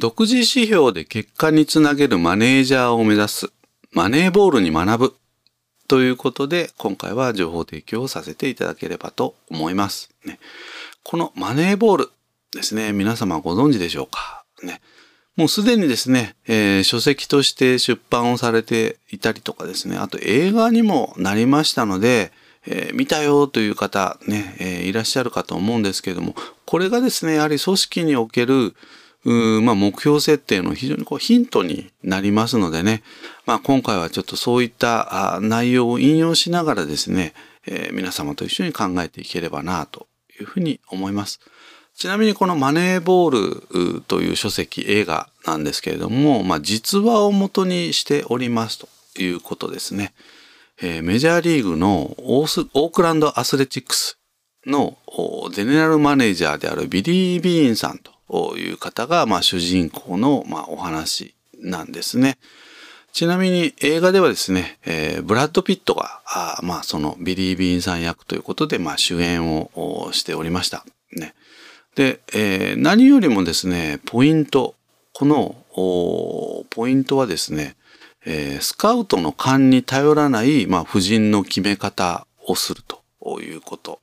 独自指標で結果につなげるマネージャーを目指すマネーボールに学ぶということで今回は情報提供をさせていただければと思います。ね、このマネーボールですね、皆様ご存知でしょうか？ね、もうすでにですね、えー、書籍として出版をされていたりとかですね、あと映画にもなりましたので、えー、見たよという方ね、えー、いらっしゃるかと思うんですけれども、これがですね、やはり組織におけるまあ、目標設定の非常にこうヒントになりますのでね、まあ、今回はちょっとそういった内容を引用しながらですね、えー、皆様と一緒に考えていければなというふうに思います。ちなみにこのマネーボールという書籍映画なんですけれども、まあ、実話をもとにしておりますということですね。えー、メジャーリーグのオークランドアスレチックスのゼネラルマネージャーであるビリー・ビーンさんという方が、まあ、主人公の、まあ、お話なんですね。ちなみに映画ではですね、えー、ブラッド・ピットが、あまあ、そのビリー・ビーンさん役ということで、まあ、主演をしておりました。ね。で、えー、何よりもですね、ポイント、このポイントはですね、えー、スカウトの勘に頼らない、まあ、布陣の決め方をするということ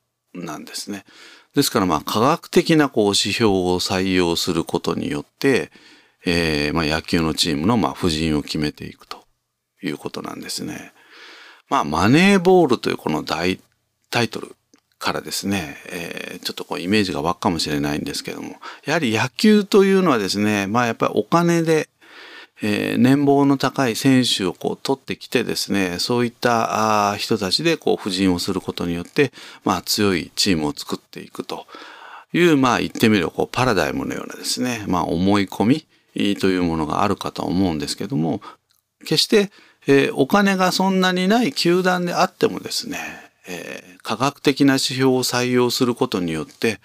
なんですね。ですからまあ科学的なこう指標を採用することによって、えー、まあ野球のチームのまあ布陣を決めていくということなんですね。まあマネーボールというこの大タイトルからですね、えー、ちょっとこうイメージが湧くかもしれないんですけども、やはり野球というのはですね、まあやっぱりお金でえー、年俸の高い選手をこう取ってきてですねそういった人たちでこう布陣をすることによって、まあ、強いチームを作っていくというまあ言ってみればこうパラダイムのようなですね、まあ、思い込みというものがあるかと思うんですけども決して、えー、お金がそんなにない球団であってもですね、えー、科学的な指標を採用することによって、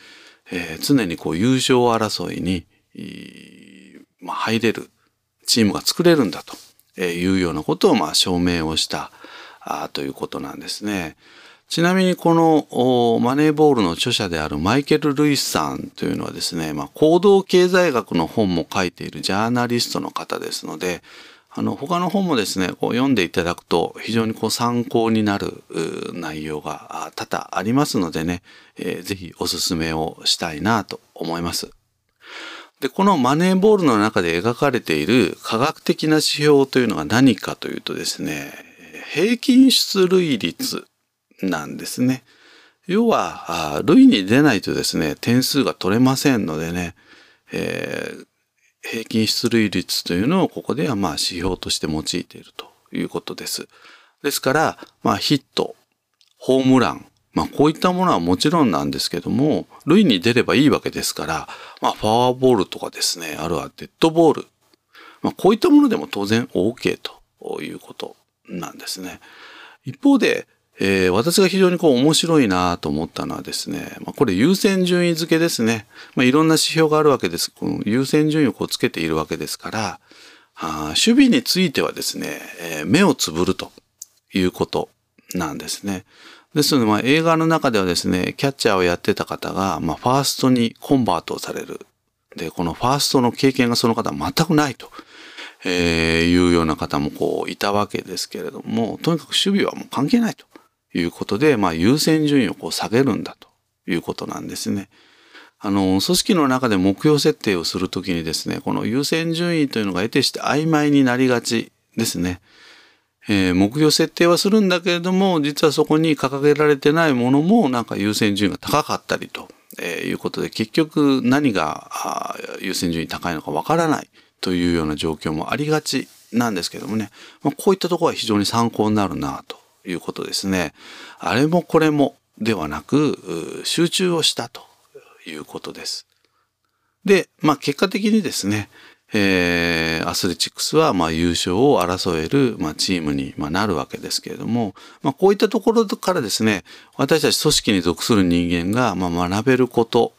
えー、常にこう優勝争いに、まあ、入れるチームが作れるんだというようなことをまあ証明をしたということなんですね。ちなみにこのマネーボールの著者であるマイケル・ルイスさんというのはですね、まあ、行動経済学の本も書いているジャーナリストの方ですので、あの他の本もですね、こう読んでいただくと非常にこう参考になる内容が多々ありますのでね、えー、ぜひお勧めをしたいなと思います。で、このマネーボールの中で描かれている科学的な指標というのが何かというとですね、平均出塁率なんですね。要は、塁に出ないとですね、点数が取れませんのでね、えー、平均出塁率というのをここではまあ指標として用いているということです。ですから、まあヒット、ホームラン、まあこういったものはもちろんなんですけども、塁に出ればいいわけですから、まあフォアボールとかですね、あるいはデッドボール、まあこういったものでも当然 OK ということなんですね。一方で、えー、私が非常にこう面白いなと思ったのはですね、まあ、これ優先順位付けですね。まあ、いろんな指標があるわけです。この優先順位をこうつけているわけですから、あ守備についてはですね、えー、目をつぶるということなんですね。ですので、まあ、映画の中ではですね、キャッチャーをやってた方が、まあ、ファーストにコンバートをされる。で、このファーストの経験がその方は全くないと、えー、いうような方もこういたわけですけれども、とにかく守備はもう関係ないということで、まあ、優先順位をこう下げるんだということなんですね。あの、組織の中で目標設定をするときにですね、この優先順位というのが得てして曖昧になりがちですね。えー、目標設定はするんだけれども実はそこに掲げられてないものもなんか優先順位が高かったりと、えー、いうことで結局何が優先順位高いのかわからないというような状況もありがちなんですけどもね、まあ、こういったところは非常に参考になるなということですね。あれもこれもではなく集中をしたということです。で、まあ結果的にですね、えー、アスレチックスはま優勝を争えるまチームにまなるわけですけれども、まあ、こういったところからですね私たち組織に属する人間がま学べること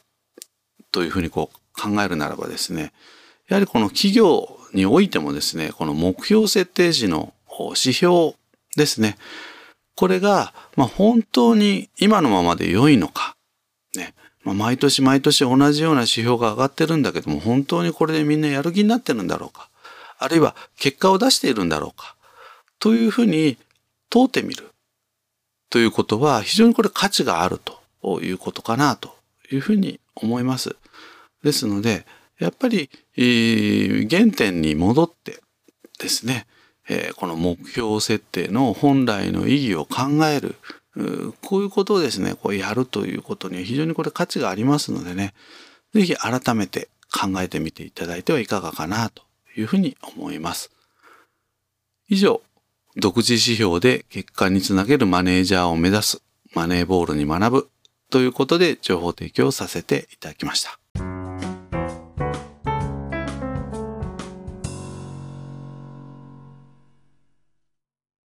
というふうにこう考えるならばですねやはりこの企業においてもですねこの目標設定時の指標ですねこれがま本当に今のままで良いのか、まあ、毎年毎年同じような指標が上がってるんだけども、本当にこれでみんなやる気になってるんだろうか？あるいは結果を出しているんだろうか？というふうに問うてみる。ということは非常にこれ価値があるということかなというふうに思います。ですので、やっぱり、原点に戻ってですねえ、この目標設定の本来の意義を考える。こういうことをですね、こうやるということには非常にこれ価値がありますのでね、ぜひ改めて考えてみていただいてはいかがかなというふうに思います。以上、独自指標で結果につなげるマネージャーを目指すマネーボールに学ぶということで情報提供させていただきました。